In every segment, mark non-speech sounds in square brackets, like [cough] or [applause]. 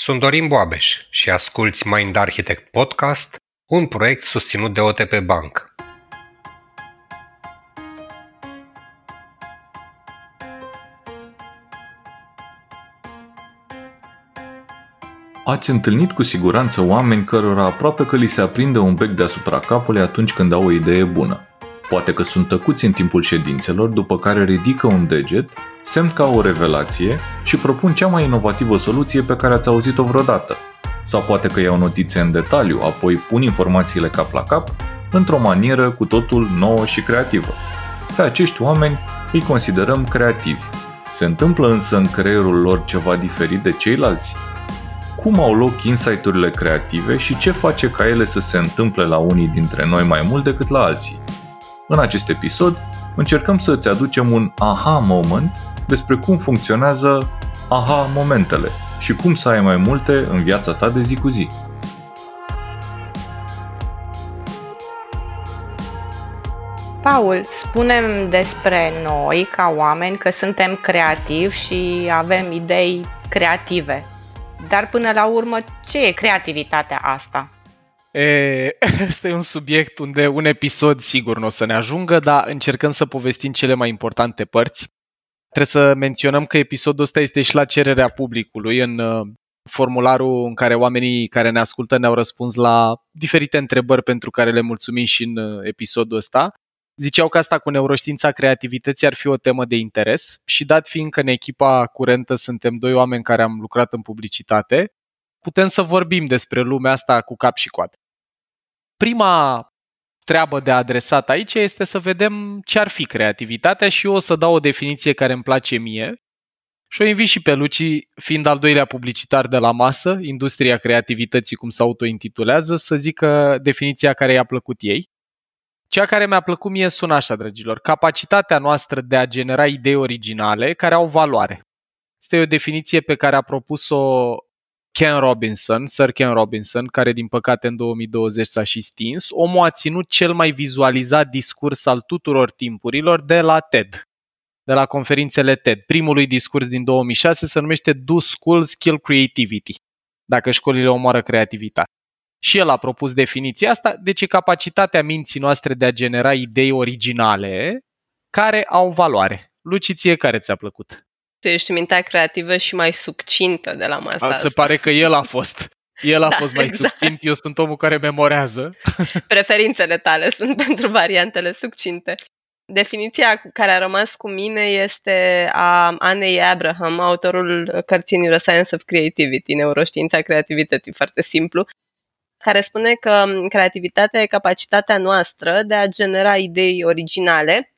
Sunt Dorin Boabeș și asculți Mind Architect Podcast, un proiect susținut de OTP Bank. Ați întâlnit cu siguranță oameni cărora aproape că li se aprinde un bec deasupra capului atunci când au o idee bună. Poate că sunt tăcuți în timpul ședințelor, după care ridică un deget, semn ca o revelație și propun cea mai inovativă soluție pe care ați auzit-o vreodată. Sau poate că iau notițe în detaliu, apoi pun informațiile cap la cap, într-o manieră cu totul nouă și creativă. Pe acești oameni îi considerăm creativi. Se întâmplă însă în creierul lor ceva diferit de ceilalți? Cum au loc insight-urile creative și ce face ca ele să se întâmple la unii dintre noi mai mult decât la alții? În acest episod, încercăm să îți aducem un aha moment despre cum funcționează aha momentele și cum să ai mai multe în viața ta de zi cu zi. Paul, spunem despre noi ca oameni că suntem creativi și avem idei creative. Dar până la urmă, ce e creativitatea asta? E, [laughs] este un subiect unde un episod sigur nu o să ne ajungă, dar încercăm să povestim cele mai importante părți. Trebuie să menționăm că episodul ăsta este și la cererea publicului în uh, formularul în care oamenii care ne ascultă ne-au răspuns la diferite întrebări pentru care le mulțumim și în uh, episodul ăsta. Ziceau că asta cu neuroștiința creativității ar fi o temă de interes și dat fiind că în echipa curentă suntem doi oameni care am lucrat în publicitate, putem să vorbim despre lumea asta cu cap și coadă. Prima treabă de adresat aici este să vedem ce ar fi creativitatea și eu o să dau o definiție care îmi place mie și o invit și pe Luci, fiind al doilea publicitar de la masă, Industria Creativității, cum se autointitulează, să zică definiția care i-a plăcut ei. Cea care mi-a plăcut mie sună așa, dragilor. Capacitatea noastră de a genera idei originale care au valoare. Asta e o definiție pe care a propus-o Ken Robinson, Sir Ken Robinson, care din păcate în 2020 s-a și stins, omul a ținut cel mai vizualizat discurs al tuturor timpurilor de la TED, de la conferințele TED. Primul lui discurs din 2006 se numește Do Schools Kill Creativity, dacă școlile omoară creativitate. Și el a propus definiția asta, deci e capacitatea minții noastre de a genera idei originale care au valoare. Luciție, care ți-a plăcut? Tu ești mintea creativă și mai succintă de la masa Se pare că el a fost. El a da, fost mai exact. succint, eu sunt omul care memorează. [laughs] Preferințele tale sunt [laughs] pentru variantele succinte. Definiția cu care a rămas cu mine este a Anei Abraham, autorul cărții Neuroscience of Creativity, neuroștiința creativității, foarte simplu, care spune că creativitatea e capacitatea noastră de a genera idei originale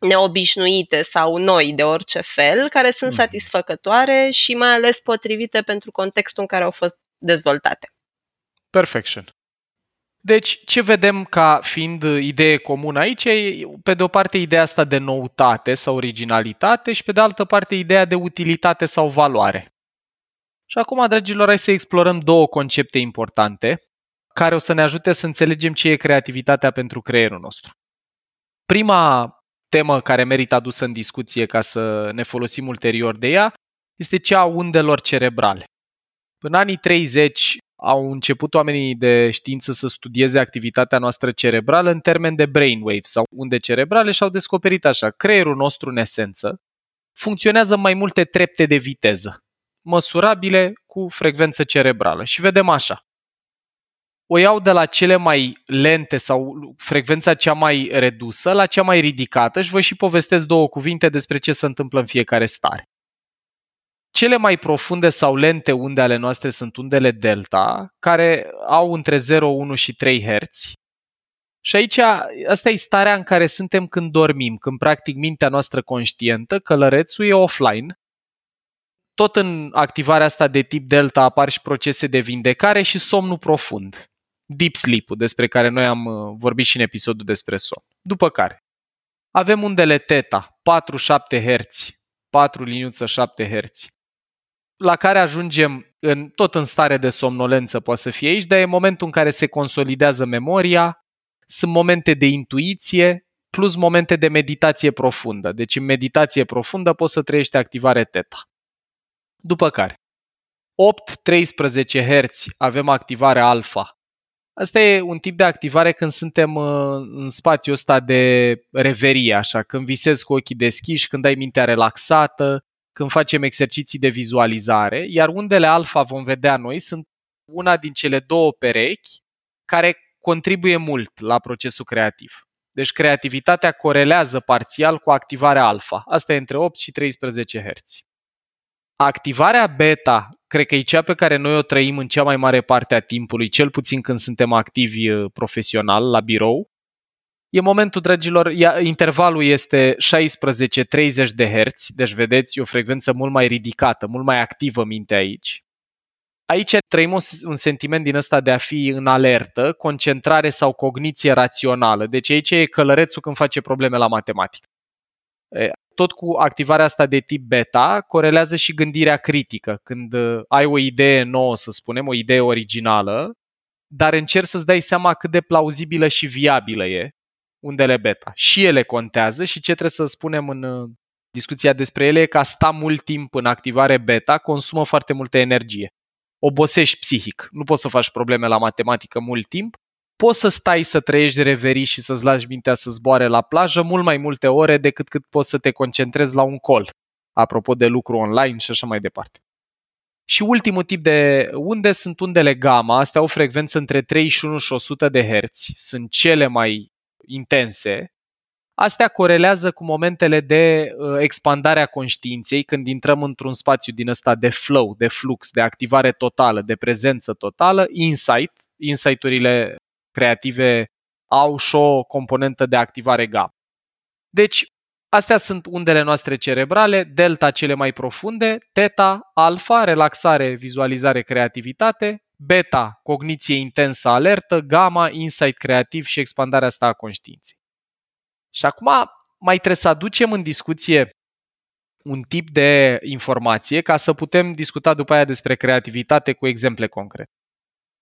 neobișnuite sau noi de orice fel, care sunt mhm. satisfăcătoare și mai ales potrivite pentru contextul în care au fost dezvoltate. Perfection. Deci, ce vedem ca fiind idee comună aici e, pe de o parte, ideea asta de noutate sau originalitate și pe de altă parte, ideea de utilitate sau valoare. Și acum, dragilor, hai să explorăm două concepte importante care o să ne ajute să înțelegem ce e creativitatea pentru creierul nostru. Prima temă care merită adusă în discuție ca să ne folosim ulterior de ea este cea a undelor cerebrale. În anii 30 au început oamenii de știință să studieze activitatea noastră cerebrală în termen de brainwave sau unde cerebrale și au descoperit așa, creierul nostru în esență funcționează în mai multe trepte de viteză, măsurabile cu frecvență cerebrală. Și vedem așa o iau de la cele mai lente sau frecvența cea mai redusă la cea mai ridicată și vă și povestesc două cuvinte despre ce se întâmplă în fiecare stare. Cele mai profunde sau lente unde ale noastre sunt undele delta, care au între 0, 1 și 3 Hz. Și aici, asta e starea în care suntem când dormim, când practic mintea noastră conștientă, călărețul e offline. Tot în activarea asta de tip delta apar și procese de vindecare și somnul profund deep sleep-ul despre care noi am uh, vorbit și în episodul despre somn. După care avem undele teta, 4-7 Hz, 4 liniuță 7 Hz, la care ajungem în, tot în stare de somnolență poate să fie aici, dar e momentul în care se consolidează memoria, sunt momente de intuiție plus momente de meditație profundă. Deci în meditație profundă poți să trăiești activare teta. După care 8-13 Hz avem activare alfa. Asta e un tip de activare când suntem uh, în spațiul ăsta de reverie, așa, când visezi cu ochii deschiși, când ai mintea relaxată, când facem exerciții de vizualizare, iar undele alfa vom vedea noi sunt una din cele două perechi care contribuie mult la procesul creativ. Deci creativitatea corelează parțial cu activarea alfa. Asta e între 8 și 13 Hz. Activarea beta, cred că e cea pe care noi o trăim în cea mai mare parte a timpului, cel puțin când suntem activi uh, profesional la birou. E momentul, dragilor, intervalul este 16-30 de Hz, deci vedeți, e o frecvență mult mai ridicată, mult mai activă mintea aici. Aici trăim un sentiment din ăsta de a fi în alertă, concentrare sau cogniție rațională. Deci aici e călărețul când face probleme la matematică. Tot cu activarea asta de tip beta corelează și gândirea critică. Când uh, ai o idee nouă, să spunem, o idee originală, dar încerci să-ți dai seama cât de plauzibilă și viabilă e undele beta. Și ele contează și ce trebuie să spunem în uh, discuția despre ele e că a sta mult timp în activare beta consumă foarte multă energie obosești psihic. Nu poți să faci probleme la matematică mult timp. Poți să stai să trăiești reverii și să-ți lași mintea să zboare la plajă mult mai multe ore decât cât poți să te concentrezi la un col. Apropo de lucru online și așa mai departe. Și ultimul tip de unde sunt undele gamma, astea au frecvență între 31 și 100 de Hz, sunt cele mai intense Astea corelează cu momentele de uh, expandare a conștiinței când intrăm într-un spațiu din ăsta de flow, de flux, de activare totală, de prezență totală, insight, insight-urile creative au și o componentă de activare gamma. Deci, astea sunt undele noastre cerebrale, delta cele mai profunde, teta, alfa, relaxare, vizualizare, creativitate, beta, cogniție intensă, alertă, gamma, insight creativ și expandarea asta a conștiinței. Și acum mai trebuie să aducem în discuție un tip de informație ca să putem discuta după aia despre creativitate cu exemple concrete.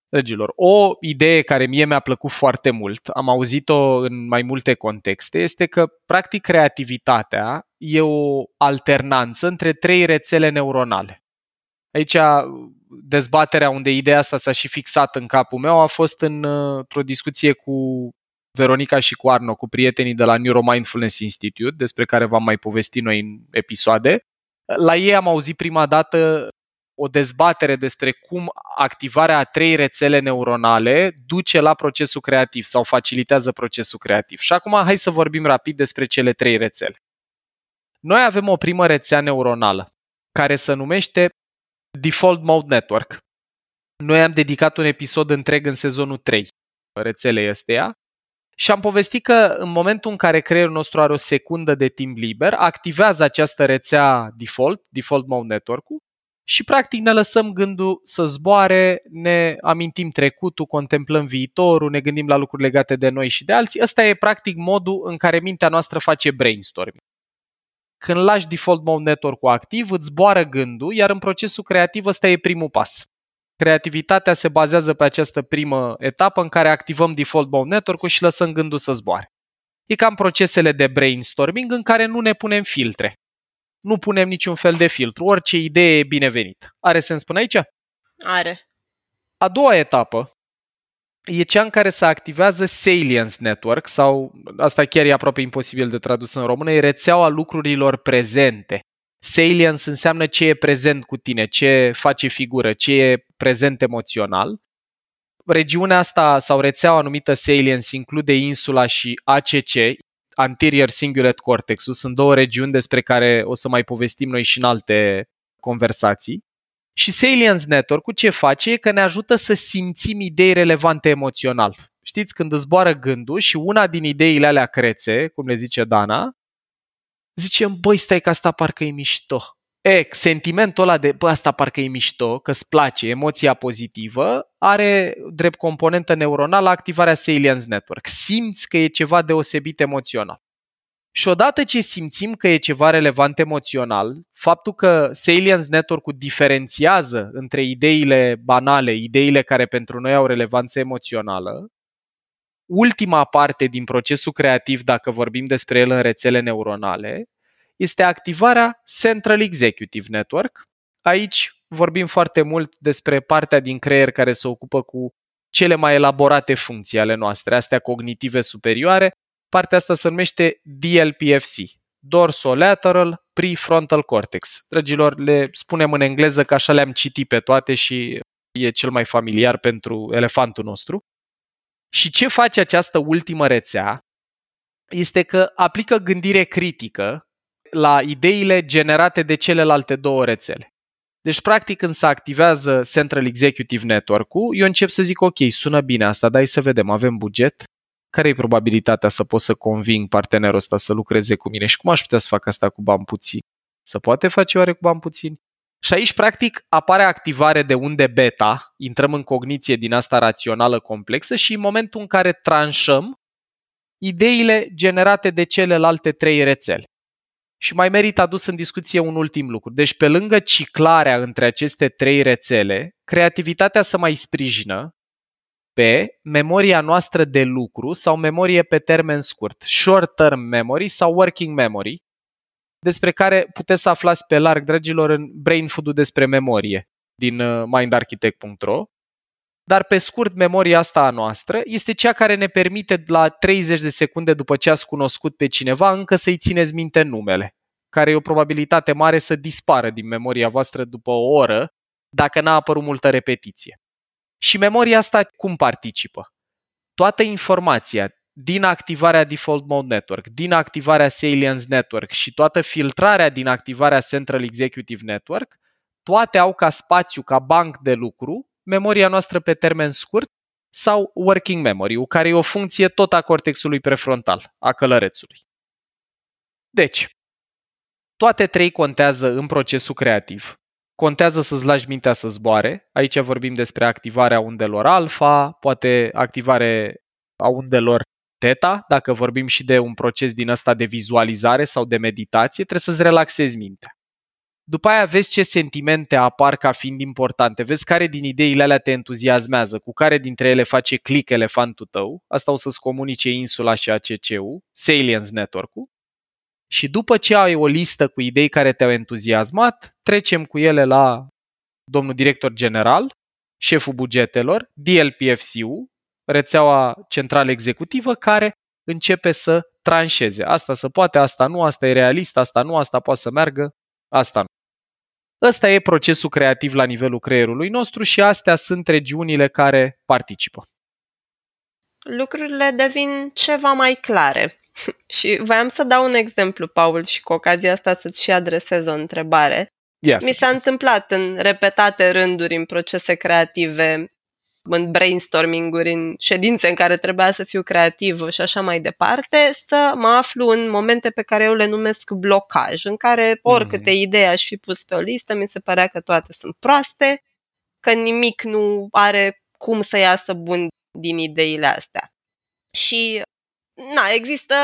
Dragilor, o idee care mie mi-a plăcut foarte mult, am auzit-o în mai multe contexte, este că, practic, creativitatea e o alternanță între trei rețele neuronale. Aici, dezbaterea unde ideea asta s-a și fixat în capul meu a fost în, într-o discuție cu Veronica și cu Arno, cu prietenii de la Neuromindfulness Institute, despre care v-am mai povestit noi în episoade. La ei am auzit prima dată o dezbatere despre cum activarea a trei rețele neuronale duce la procesul creativ sau facilitează procesul creativ. Și acum hai să vorbim rapid despre cele trei rețele. Noi avem o primă rețea neuronală care se numește Default Mode Network. Noi am dedicat un episod întreg în sezonul 3 rețelei ăsteia și am povestit că în momentul în care creierul nostru are o secundă de timp liber, activează această rețea default, default mode network-ul, și practic ne lăsăm gândul să zboare, ne amintim trecutul, contemplăm viitorul, ne gândim la lucruri legate de noi și de alții. Ăsta e practic modul în care mintea noastră face brainstorming. Când lași default mode network-ul activ, îți zboară gândul, iar în procesul creativ ăsta e primul pas. Creativitatea se bazează pe această primă etapă în care activăm default mode network-ul și lăsăm gândul să zboare. E cam procesele de brainstorming în care nu ne punem filtre. Nu punem niciun fel de filtru, orice idee e binevenită. Are sens până aici? Are. A doua etapă e cea în care se activează Salience Network sau, asta chiar e aproape imposibil de tradus în română, e rețeaua lucrurilor prezente. Salience înseamnă ce e prezent cu tine, ce face figură, ce e prezent emoțional. Regiunea asta sau rețeaua numită Salience include insula și ACC, Anterior Cingulate cortex Sunt două regiuni despre care o să mai povestim noi și în alte conversații. Și Salience Network cu ce face e că ne ajută să simțim idei relevante emoțional. Știți, când îți zboară gândul și una din ideile alea crețe, cum le zice Dana, zicem, băi, stai că asta parcă e mișto. E, sentimentul ăla de, bă, asta parcă e mișto, că îți place, emoția pozitivă, are drept componentă neuronală activarea Salience Network. Simți că e ceva deosebit emoțional. Și odată ce simțim că e ceva relevant emoțional, faptul că Salience Network-ul diferențiază între ideile banale, ideile care pentru noi au relevanță emoțională, ultima parte din procesul creativ, dacă vorbim despre el în rețele neuronale, este activarea Central Executive Network. Aici vorbim foarte mult despre partea din creier care se ocupă cu cele mai elaborate funcții ale noastre, astea cognitive superioare. Partea asta se numește DLPFC, Dorsolateral Prefrontal Cortex. Dragilor, le spunem în engleză că așa le-am citit pe toate și e cel mai familiar pentru elefantul nostru. Și ce face această ultimă rețea este că aplică gândire critică la ideile generate de celelalte două rețele. Deci, practic, când se activează Central Executive Network-ul, eu încep să zic, ok, sună bine asta, dai să vedem, avem buget, care e probabilitatea să pot să conving partenerul ăsta să lucreze cu mine și cum aș putea să fac asta cu bani puțini? să poate face oare cu bani puțini? Și aici, practic, apare activare de unde beta, intrăm în cogniție din asta rațională complexă și în momentul în care tranșăm ideile generate de celelalte trei rețele. Și mai merită adus în discuție un ultim lucru. Deci, pe lângă ciclarea între aceste trei rețele, creativitatea să mai sprijină pe memoria noastră de lucru sau memorie pe termen scurt, short-term memory sau working memory, despre care puteți să aflați pe larg, dragilor, în Brain Food-ul despre memorie din uh, mindarchitect.ro. Dar pe scurt, memoria asta a noastră este cea care ne permite la 30 de secunde după ce ați cunoscut pe cineva încă să-i țineți minte numele, care e o probabilitate mare să dispară din memoria voastră după o oră dacă n-a apărut multă repetiție. Și memoria asta cum participă? Toată informația din activarea Default Mode Network, din activarea Salience Network și toată filtrarea din activarea Central Executive Network, toate au ca spațiu, ca banc de lucru, memoria noastră pe termen scurt sau working memory, care e o funcție tot a cortexului prefrontal, a călărețului. Deci, toate trei contează în procesul creativ. Contează să-ți lași mintea să zboare. Aici vorbim despre activarea undelor alfa, poate activare a undelor teta, dacă vorbim și de un proces din ăsta de vizualizare sau de meditație, trebuie să-ți relaxezi mintea. După aia vezi ce sentimente apar ca fiind importante, vezi care din ideile alea te entuziasmează, cu care dintre ele face click elefantul tău, asta o să-ți comunice insula și ACC-ul, Salience Network-ul, și după ce ai o listă cu idei care te-au entuziasmat, trecem cu ele la domnul director general, șeful bugetelor, DLPFC-ul, rețeaua centrală executivă, care începe să tranșeze. Asta se poate, asta nu, asta e realist, asta nu, asta poate să meargă, asta nu. Ăsta e procesul creativ la nivelul creierului nostru și astea sunt regiunile care participă. Lucrurile devin ceva mai clare. [laughs] și voiam să dau un exemplu, Paul, și cu ocazia asta să-ți și adresez o întrebare. Yes. Mi s-a întâmplat în repetate rânduri în procese creative în brainstorming-uri, în ședințe în care trebuia să fiu creativ și așa mai departe, să mă aflu în momente pe care eu le numesc blocaj, în care oricâte mm. idei aș fi pus pe o listă, mi se părea că toate sunt proaste, că nimic nu are cum să iasă bun din ideile astea. Și, na, există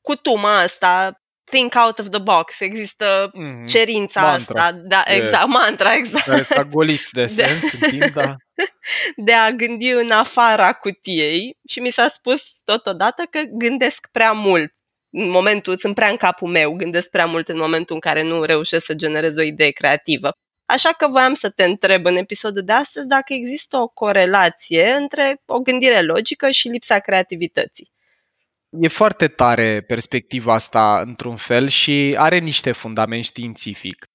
cutuma asta think out of the box, există mm-hmm. cerința mantra. asta, da, exact, de, mantra, exact. Care s-a golit de [laughs] sens de, în timp, da. [laughs] De a gândi în afara cutiei și mi s-a spus totodată că gândesc prea mult în momentul, sunt prea în capul meu, gândesc prea mult în momentul în care nu reușesc să generez o idee creativă. Așa că voiam să te întreb în episodul de astăzi dacă există o corelație între o gândire logică și lipsa creativității. E foarte tare perspectiva asta, într-un fel, și are niște fundament științific.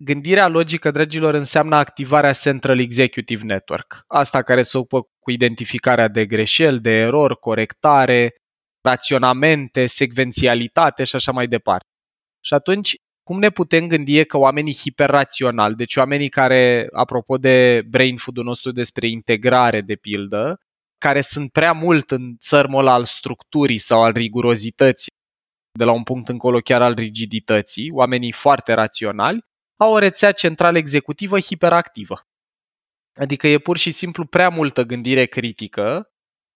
Gândirea logică, dragilor, înseamnă activarea Central Executive Network. Asta care se ocupă cu identificarea de greșeli, de erori, corectare, raționamente, secvențialitate și așa mai departe. Și atunci, cum ne putem gândi că oamenii hiperraționali, deci oamenii care, apropo de brain food-ul nostru despre integrare, de pildă, care sunt prea mult în țărmul al structurii sau al rigurozității, de la un punct încolo chiar al rigidității, oamenii foarte raționali, au o rețea centrală executivă hiperactivă. Adică e pur și simplu prea multă gândire critică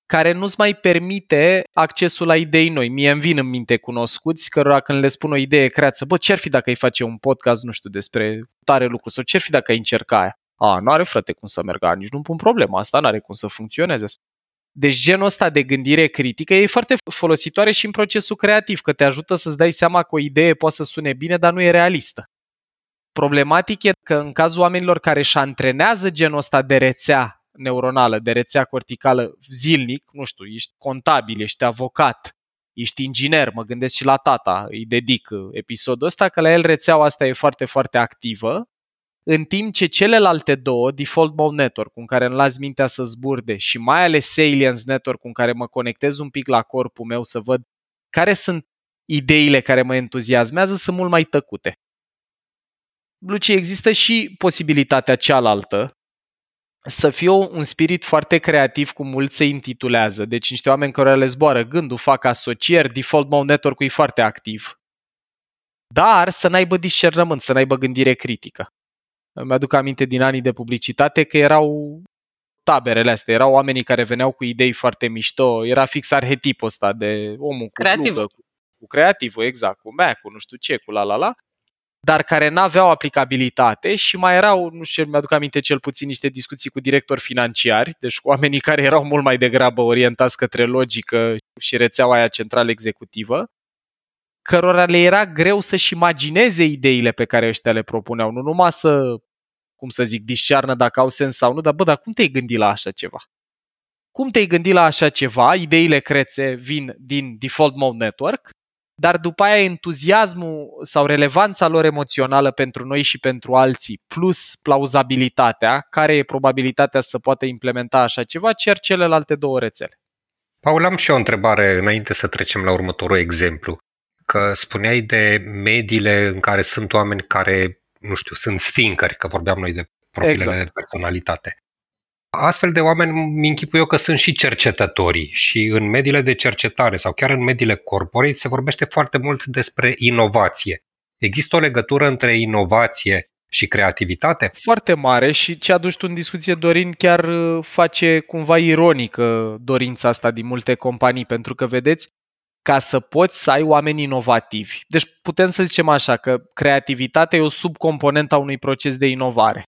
care nu-ți mai permite accesul la idei noi. Mie îmi vin în minte cunoscuți cărora când le spun o idee creață, bă, ce-ar fi dacă ai face un podcast, nu știu, despre tare lucru sau ce-ar fi dacă ai încerca aia? A, nu are frate cum să meargă, nici nu pun problema, asta nu are cum să funcționeze. Deci genul ăsta de gândire critică e foarte folositoare și în procesul creativ, că te ajută să-ți dai seama că o idee poate să sune bine, dar nu e realistă. Problematic e că în cazul oamenilor care își antrenează genul ăsta de rețea neuronală, de rețea corticală zilnic, nu știu, ești contabil, ești avocat, ești inginer, mă gândesc și la tata, îi dedic episodul ăsta, că la el rețeaua asta e foarte, foarte activă, în timp ce celelalte două, Default Mode Network, cu care îmi las mintea să zburde și mai ales Salience Network, cu care mă conectez un pic la corpul meu să văd care sunt ideile care mă entuziasmează, sunt mult mai tăcute. Luci, există și posibilitatea cealaltă, să fie un spirit foarte creativ, cum mulți se intitulează. Deci niște oameni care le zboară gândul, fac asocieri, default mode network e foarte activ. Dar să n-aibă discernământ, să n-aibă gândire critică. Îmi aduc aminte din anii de publicitate că erau taberele astea, erau oamenii care veneau cu idei foarte mișto, era fix arhetipul ăsta de omul cu Creativ. plugă, cu, cu creativul, exact, cu Mac, cu nu știu ce, cu la la la, dar care n-aveau aplicabilitate și mai erau, nu știu, mi-aduc aminte cel puțin niște discuții cu directori financiari, deci cu oamenii care erau mult mai degrabă orientați către logică și rețeaua aia centrală executivă, cărora le era greu să-și imagineze ideile pe care ăștia le propuneau, nu numai să, cum să zic, discearnă dacă au sens sau nu, dar bă, dar cum te-ai gândit la așa ceva? Cum te-ai gândit la așa ceva? Ideile crețe vin din Default Mode Network, dar după aia entuziasmul sau relevanța lor emoțională pentru noi și pentru alții, plus plauzabilitatea, care e probabilitatea să poată implementa așa ceva, cer celelalte două rețele. Paul, am și eu o întrebare înainte să trecem la următorul exemplu. Că spuneai de mediile în care sunt oameni care, nu știu, sunt stinkeri, că vorbeam noi de profilele Exact. de personalitate. Astfel de oameni mi închipui eu că sunt și cercetătorii și în mediile de cercetare sau chiar în mediile corporate se vorbește foarte mult despre inovație. Există o legătură între inovație și creativitate? Foarte mare și ce aduci tu în discuție, Dorin, chiar uh, face cumva ironică dorința asta din multe companii, pentru că, vedeți, ca să poți să ai oameni inovativi. Deci putem să zicem așa, că creativitatea e o subcomponentă a unui proces de inovare.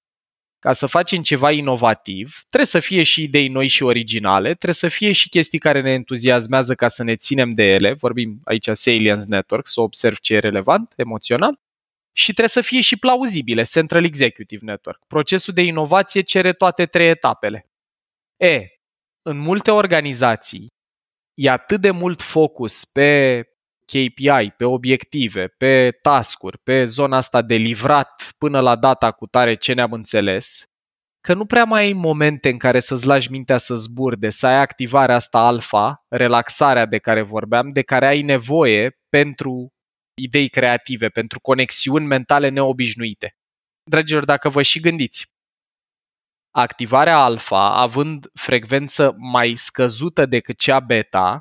Ca să facem ceva inovativ, trebuie să fie și idei noi și originale, trebuie să fie și chestii care ne entuziasmează ca să ne ținem de ele, vorbim aici Salience Network, să observ ce e relevant, emoțional, și trebuie să fie și plauzibile, Central Executive Network. Procesul de inovație cere toate trei etapele. E, în multe organizații e atât de mult focus pe KPI, pe obiective, pe tascuri, pe zona asta de livrat până la data cu tare ce ne-am înțeles, că nu prea mai ai momente în care să-ți lași mintea să zburde, să ai activarea asta alfa, relaxarea de care vorbeam, de care ai nevoie pentru idei creative, pentru conexiuni mentale neobișnuite. Dragilor, dacă vă și gândiți, activarea alfa, având frecvență mai scăzută decât cea beta,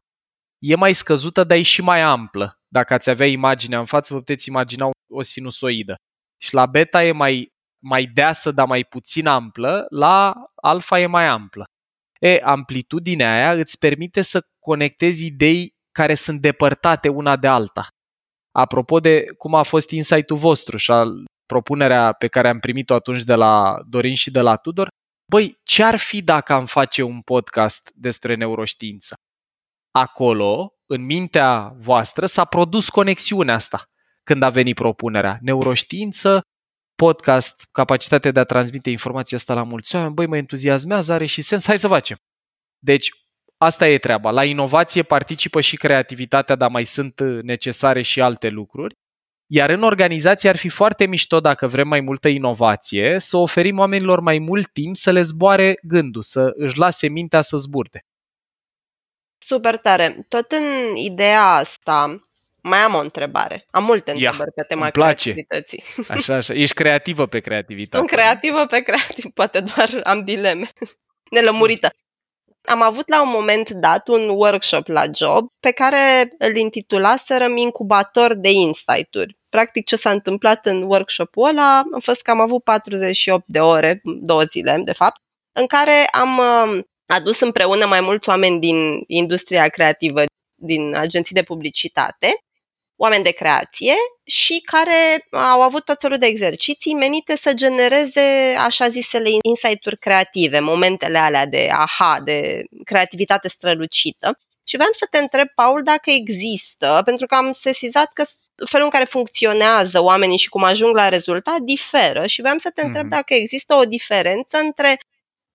e mai scăzută, dar e și mai amplă. Dacă ați avea imaginea în față, vă puteți imagina o sinusoidă. Și la beta e mai, mai deasă, dar mai puțin amplă, la alfa e mai amplă. E, amplitudinea aia îți permite să conectezi idei care sunt depărtate una de alta. Apropo de cum a fost insight-ul vostru și al propunerea pe care am primit-o atunci de la Dorin și de la Tudor, băi, ce ar fi dacă am face un podcast despre neuroștiință? Acolo, în mintea voastră, s-a produs conexiunea asta când a venit propunerea. Neuroștiință, podcast, capacitatea de a transmite informația asta la mulți oameni, băi, mă entuziasmează, are și sens, hai să facem. Deci, asta e treaba. La inovație participă și creativitatea, dar mai sunt necesare și alte lucruri. Iar în organizație ar fi foarte mișto, dacă vrem mai multă inovație, să oferim oamenilor mai mult timp să le zboare gândul, să își lase mintea să zburde. Super tare. Tot în ideea asta, mai am o întrebare. Am multe Ia, întrebări pe tema îmi place. creativității. Așa, așa. Ești creativă pe creativitate. Sunt creativă pe creativ, [laughs] poate doar am dileme. [laughs] Nelămurită. Am avut la un moment dat un workshop la job pe care îl intitulaserăm incubator de insight-uri. Practic ce s-a întâmplat în workshopul ăla a fost că am avut 48 de ore, două zile de fapt, în care am uh, adus împreună mai mulți oameni din industria creativă, din agenții de publicitate, oameni de creație și care au avut tot felul de exerciții menite să genereze așa zisele insight-uri creative, momentele alea de aha, de creativitate strălucită. Și vreau să te întreb, Paul, dacă există, pentru că am sesizat că felul în care funcționează oamenii și cum ajung la rezultat diferă și vreau să te întreb mm-hmm. dacă există o diferență între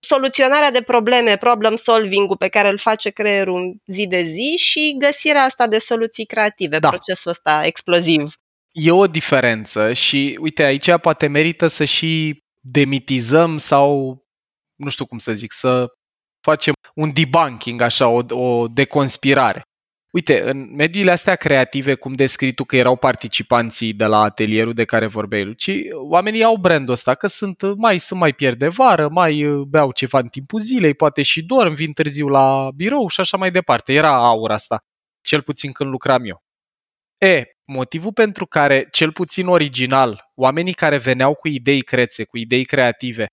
soluționarea de probleme, problem solving-ul pe care îl face creierul zi de zi și găsirea asta de soluții creative, da. procesul ăsta exploziv. E o diferență și uite, aici poate merită să și demitizăm sau nu știu cum să zic, să facem un debunking, așa, o, o deconspirare. Uite, în mediile astea creative, cum descrii tu că erau participanții de la atelierul de care vorbeai, Luci, oamenii au brandul ăsta, că sunt mai, sunt mai pierd de vară, mai uh, beau ceva în timpul zilei, poate și dorm, vin târziu la birou și așa mai departe. Era aura asta, cel puțin când lucram eu. E, motivul pentru care, cel puțin original, oamenii care veneau cu idei crețe, cu idei creative,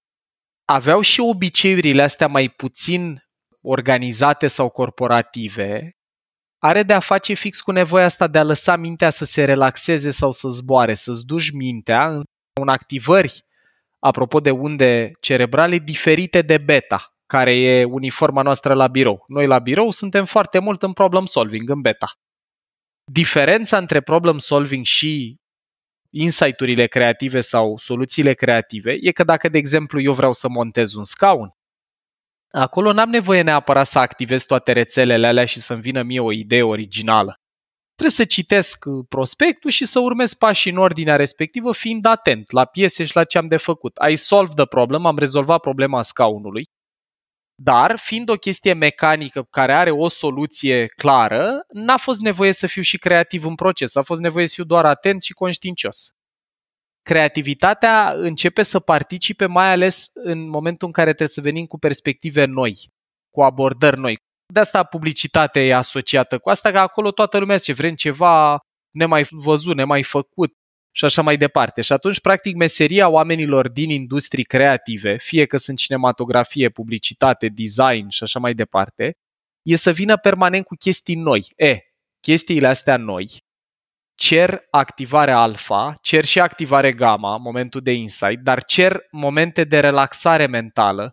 aveau și obiceiurile astea mai puțin organizate sau corporative, are de a face fix cu nevoia asta de a lăsa mintea să se relaxeze sau să zboare, să-ți duci mintea în activări, apropo de unde cerebrale, diferite de beta, care e uniforma noastră la birou. Noi la birou suntem foarte mult în problem solving, în beta. Diferența între problem solving și insight-urile creative sau soluțiile creative e că dacă, de exemplu, eu vreau să montez un scaun, acolo n-am nevoie neapărat să activez toate rețelele alea și să-mi vină mie o idee originală. Trebuie să citesc uh, prospectul și să urmez pașii în ordinea respectivă, fiind atent la piese și la ce am de făcut. I solve the problem, am rezolvat problema scaunului, dar, fiind o chestie mecanică care are o soluție clară, n-a fost nevoie să fiu și creativ în proces, a fost nevoie să fiu doar atent și conștiincios. Creativitatea începe să participe mai ales în momentul în care trebuie să venim cu perspective noi, cu abordări noi. De asta publicitatea e asociată cu asta, că acolo toată lumea zice vrem ceva nemai văzut, nemai făcut, și așa mai departe. Și atunci, practic, meseria oamenilor din industrii creative, fie că sunt cinematografie, publicitate, design și așa mai departe, e să vină permanent cu chestii noi. E, chestiile astea noi cer activare alfa, cer și activare gamma, momentul de insight, dar cer momente de relaxare mentală,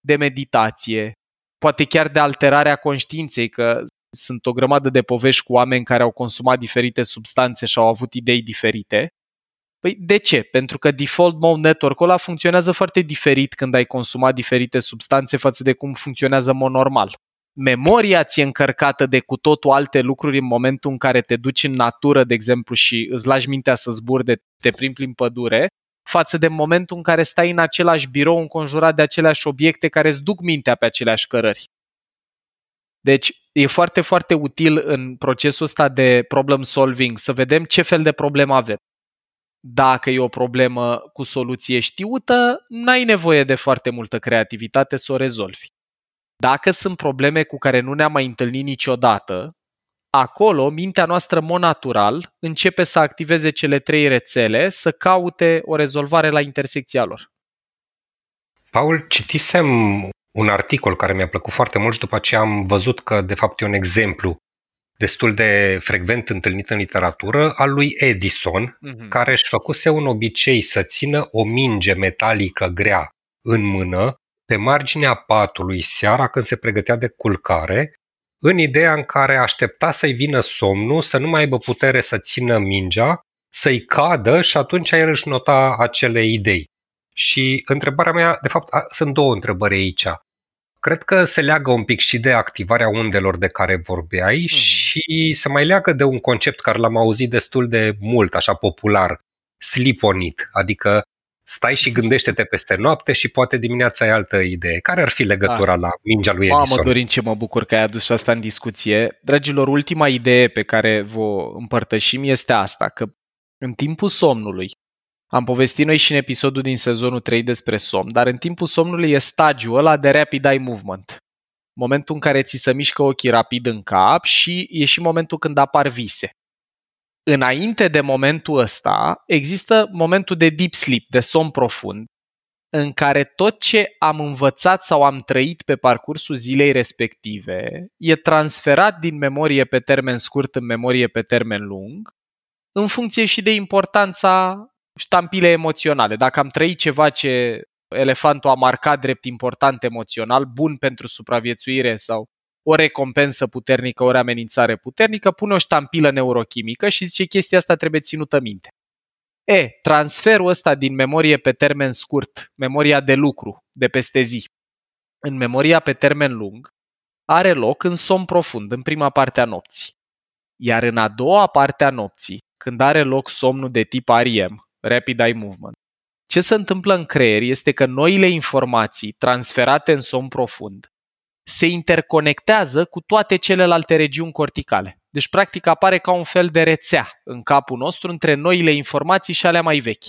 de meditație, poate chiar de alterarea conștiinței, că sunt o grămadă de povești cu oameni care au consumat diferite substanțe și au avut idei diferite Păi de ce? Pentru că default mode network-ul ăla funcționează foarte diferit când ai consumat diferite substanțe față de cum funcționează în mod normal. Memoria ți-e încărcată de cu totul alte lucruri în momentul în care te duci în natură, de exemplu, și îți lași mintea să zburde, te plimbi în pădure, față de momentul în care stai în același birou înconjurat de aceleași obiecte care îți duc mintea pe aceleași cărări. Deci e foarte, foarte util în procesul ăsta de problem solving să vedem ce fel de problemă avem. Dacă e o problemă cu soluție știută, n-ai nevoie de foarte multă creativitate să o rezolvi. Dacă sunt probleme cu care nu ne-am mai întâlnit niciodată, acolo mintea noastră monatural începe să activeze cele trei rețele, să caute o rezolvare la intersecția lor. Paul, citisem un articol care mi-a plăcut foarte mult și după aceea am văzut că de fapt e un exemplu destul de frecvent întâlnit în literatură, al lui Edison, uh-huh. care își făcuse un obicei să țină o minge metalică grea în mână pe marginea patului seara când se pregătea de culcare, în ideea în care aștepta să-i vină somnul, să nu mai aibă putere să țină mingea, să-i cadă și atunci el își nota acele idei. Și întrebarea mea, de fapt, sunt două întrebări aici cred că se leagă un pic și de activarea undelor de care vorbeai mm-hmm. și se mai leagă de un concept care l-am auzit destul de mult, așa popular, sleep on it, adică stai și gândește-te peste noapte și poate dimineața ai altă idee. Care ar fi legătura da. la mingea lui Edison? Mamă, Dorin, ce mă bucur că ai adus asta în discuție. Dragilor, ultima idee pe care vă împărtășim este asta, că în timpul somnului, am povestit noi și în episodul din sezonul 3 despre somn, dar în timpul somnului e stagiul ăla de rapid eye movement. Momentul în care ți se mișcă ochii rapid în cap și e și momentul când apar vise. Înainte de momentul ăsta, există momentul de deep sleep, de somn profund, în care tot ce am învățat sau am trăit pe parcursul zilei respective e transferat din memorie pe termen scurt în memorie pe termen lung, în funcție și de importanța ștampile emoționale. Dacă am trăit ceva ce elefantul a marcat drept important emoțional, bun pentru supraviețuire sau o recompensă puternică, ori amenințare puternică, pune o ștampilă neurochimică și zice chestia asta trebuie ținută minte. E, transferul ăsta din memorie pe termen scurt, memoria de lucru, de peste zi, în memoria pe termen lung, are loc în somn profund, în prima parte a nopții. Iar în a doua parte a nopții, când are loc somnul de tip REM, Rapid Eye Movement, ce se întâmplă în creier este că noile informații transferate în somn profund se interconectează cu toate celelalte regiuni corticale. Deci, practic, apare ca un fel de rețea în capul nostru între noile informații și alea mai vechi.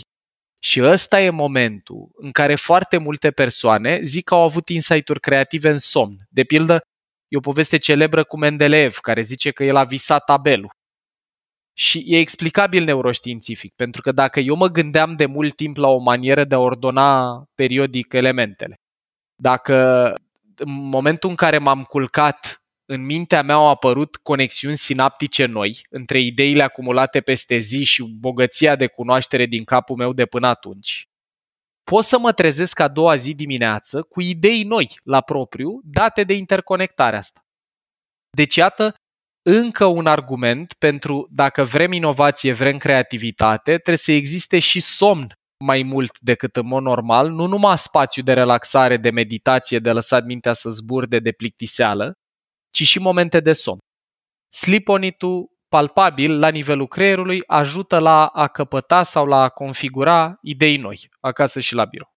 Și ăsta e momentul în care foarte multe persoane zic că au avut insight-uri creative în somn. De pildă, e o poveste celebră cu Mendeleev, care zice că el a visat tabelul. Și e explicabil neuroștiințific, pentru că dacă eu mă gândeam de mult timp la o manieră de a ordona periodic elementele, dacă în momentul în care m-am culcat, în mintea mea au apărut conexiuni sinaptice noi între ideile acumulate peste zi și bogăția de cunoaștere din capul meu de până atunci. Pot să mă trezesc a doua zi dimineață cu idei noi la propriu, date de interconectarea asta. Deci, iată, încă un argument pentru dacă vrem inovație, vrem creativitate, trebuie să existe și somn mai mult decât în mod normal, nu numai spațiu de relaxare, de meditație, de lăsat mintea să zburde de plictiseală, ci și momente de somn. Sleep on it palpabil la nivelul creierului ajută la a căpăta sau la a configura idei noi, acasă și la birou.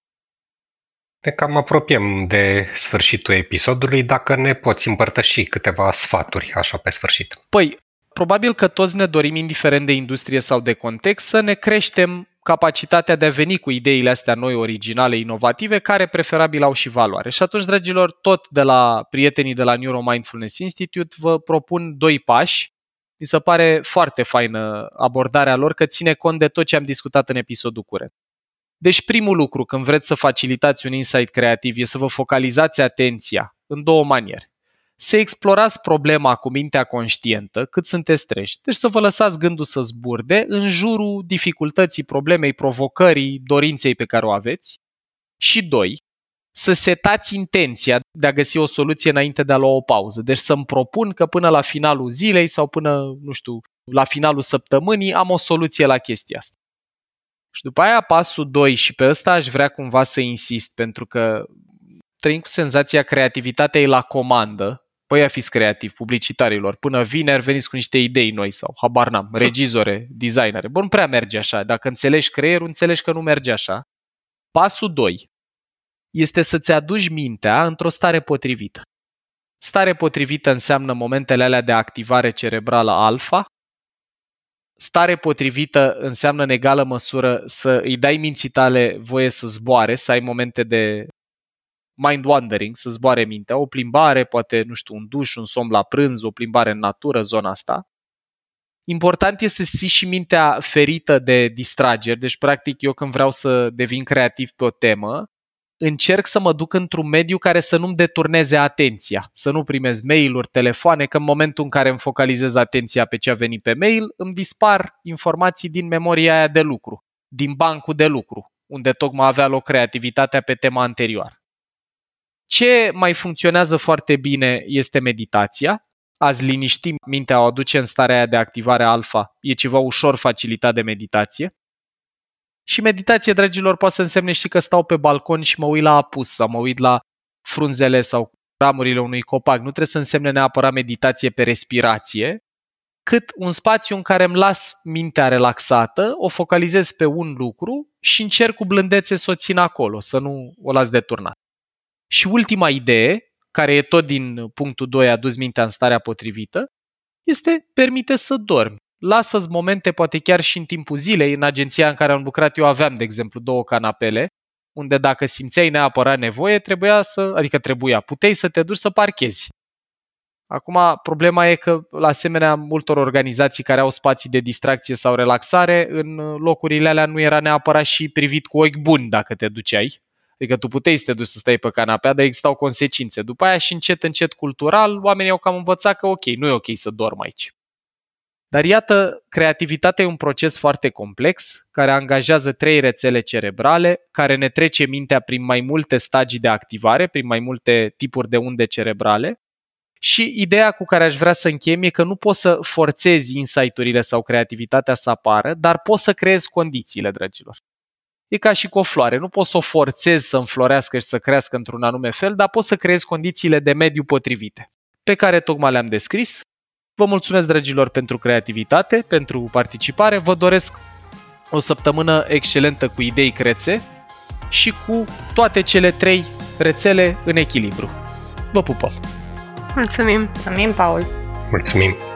Ne cam apropiem de sfârșitul episodului, dacă ne poți împărtăși câteva sfaturi așa pe sfârșit. Păi, probabil că toți ne dorim, indiferent de industrie sau de context, să ne creștem capacitatea de a veni cu ideile astea noi, originale, inovative, care preferabil au și valoare. Și atunci, dragilor, tot de la prietenii de la Neuromindfulness Institute vă propun doi pași. Mi se pare foarte faină abordarea lor, că ține cont de tot ce am discutat în episodul curent. Deci primul lucru când vreți să facilitați un insight creativ e să vă focalizați atenția în două maniere să explorați problema cu mintea conștientă cât sunteți treji. Deci să vă lăsați gândul să zburde în jurul dificultății, problemei, provocării, dorinței pe care o aveți. Și doi, să setați intenția de a găsi o soluție înainte de a lua o pauză. Deci să-mi propun că până la finalul zilei sau până, nu știu, la finalul săptămânii am o soluție la chestia asta. Și după aia pasul 2 și pe ăsta aș vrea cumva să insist pentru că trăim cu senzația creativitatea e la comandă Păi fiți creativ, publicitarilor. Până vineri veniți cu niște idei noi sau habar n-am, regizore, designere. Bun, prea merge așa. Dacă înțelegi creierul, înțelegi că nu merge așa. Pasul 2 este să-ți aduci mintea într-o stare potrivită. Stare potrivită înseamnă momentele alea de activare cerebrală alfa. Stare potrivită înseamnă în egală măsură să îi dai minții tale voie să zboare, să ai momente de mind wandering, să zboare mintea, o plimbare, poate, nu știu, un duș, un somn la prânz, o plimbare în natură, zona asta. Important e să ții și mintea ferită de distrageri, deci practic eu când vreau să devin creativ pe o temă, încerc să mă duc într-un mediu care să nu-mi deturneze atenția, să nu primez mail-uri, telefoane, că în momentul în care îmi focalizez atenția pe ce a venit pe mail, îmi dispar informații din memoria aia de lucru, din bancul de lucru, unde tocmai avea loc creativitatea pe tema anterioară. Ce mai funcționează foarte bine este meditația. Azi liniști mintea, o aduce în starea aia de activare alfa. E ceva ușor facilitat de meditație. Și meditație, dragilor, poate să însemne și că stau pe balcon și mă uit la apus sau mă uit la frunzele sau ramurile unui copac. Nu trebuie să însemne neapărat meditație pe respirație, cât un spațiu în care îmi las mintea relaxată, o focalizez pe un lucru și încerc cu blândețe să o țin acolo, să nu o las deturnat. Și ultima idee, care e tot din punctul 2 adus mintea în starea potrivită, este permite să dormi. Lasă-ți momente, poate chiar și în timpul zilei, în agenția în care am lucrat eu aveam, de exemplu, două canapele, unde dacă simțeai neapărat nevoie, trebuia să, adică trebuia, puteai să te duci să parchezi. Acum, problema e că, la asemenea multor organizații care au spații de distracție sau relaxare, în locurile alea nu era neapărat și privit cu ochi buni dacă te duceai. Adică tu puteai să te duci să stai pe canapea, dar existau consecințe. După aia și încet, încet cultural, oamenii au cam învățat că ok, nu e ok să dorm aici. Dar iată, creativitatea e un proces foarte complex, care angajează trei rețele cerebrale, care ne trece mintea prin mai multe stagii de activare, prin mai multe tipuri de unde cerebrale Și ideea cu care aș vrea să închem e că nu poți să forțezi insight-urile sau creativitatea să apară, dar poți să creezi condițiile, dragilor. E ca și cu o floare. Nu poți să o forțezi să înflorească și să crească într-un anume fel, dar poți să creezi condițiile de mediu potrivite, pe care tocmai le-am descris. Vă mulțumesc, dragilor, pentru creativitate, pentru participare. Vă doresc o săptămână excelentă cu idei crețe și cu toate cele trei rețele în echilibru. Vă pupăm! Mulțumim! Mulțumim, Paul! Mulțumim!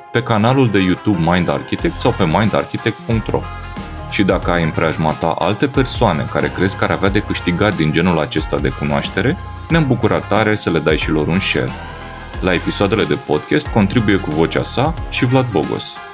pe canalul de YouTube Mind Architect sau pe mindarchitect.ro. Și dacă ai în preajma ta alte persoane care crezi că ar avea de câștigat din genul acesta de cunoaștere, ne-am bucurat tare să le dai și lor un share. La episoadele de podcast contribuie cu vocea sa și Vlad Bogos.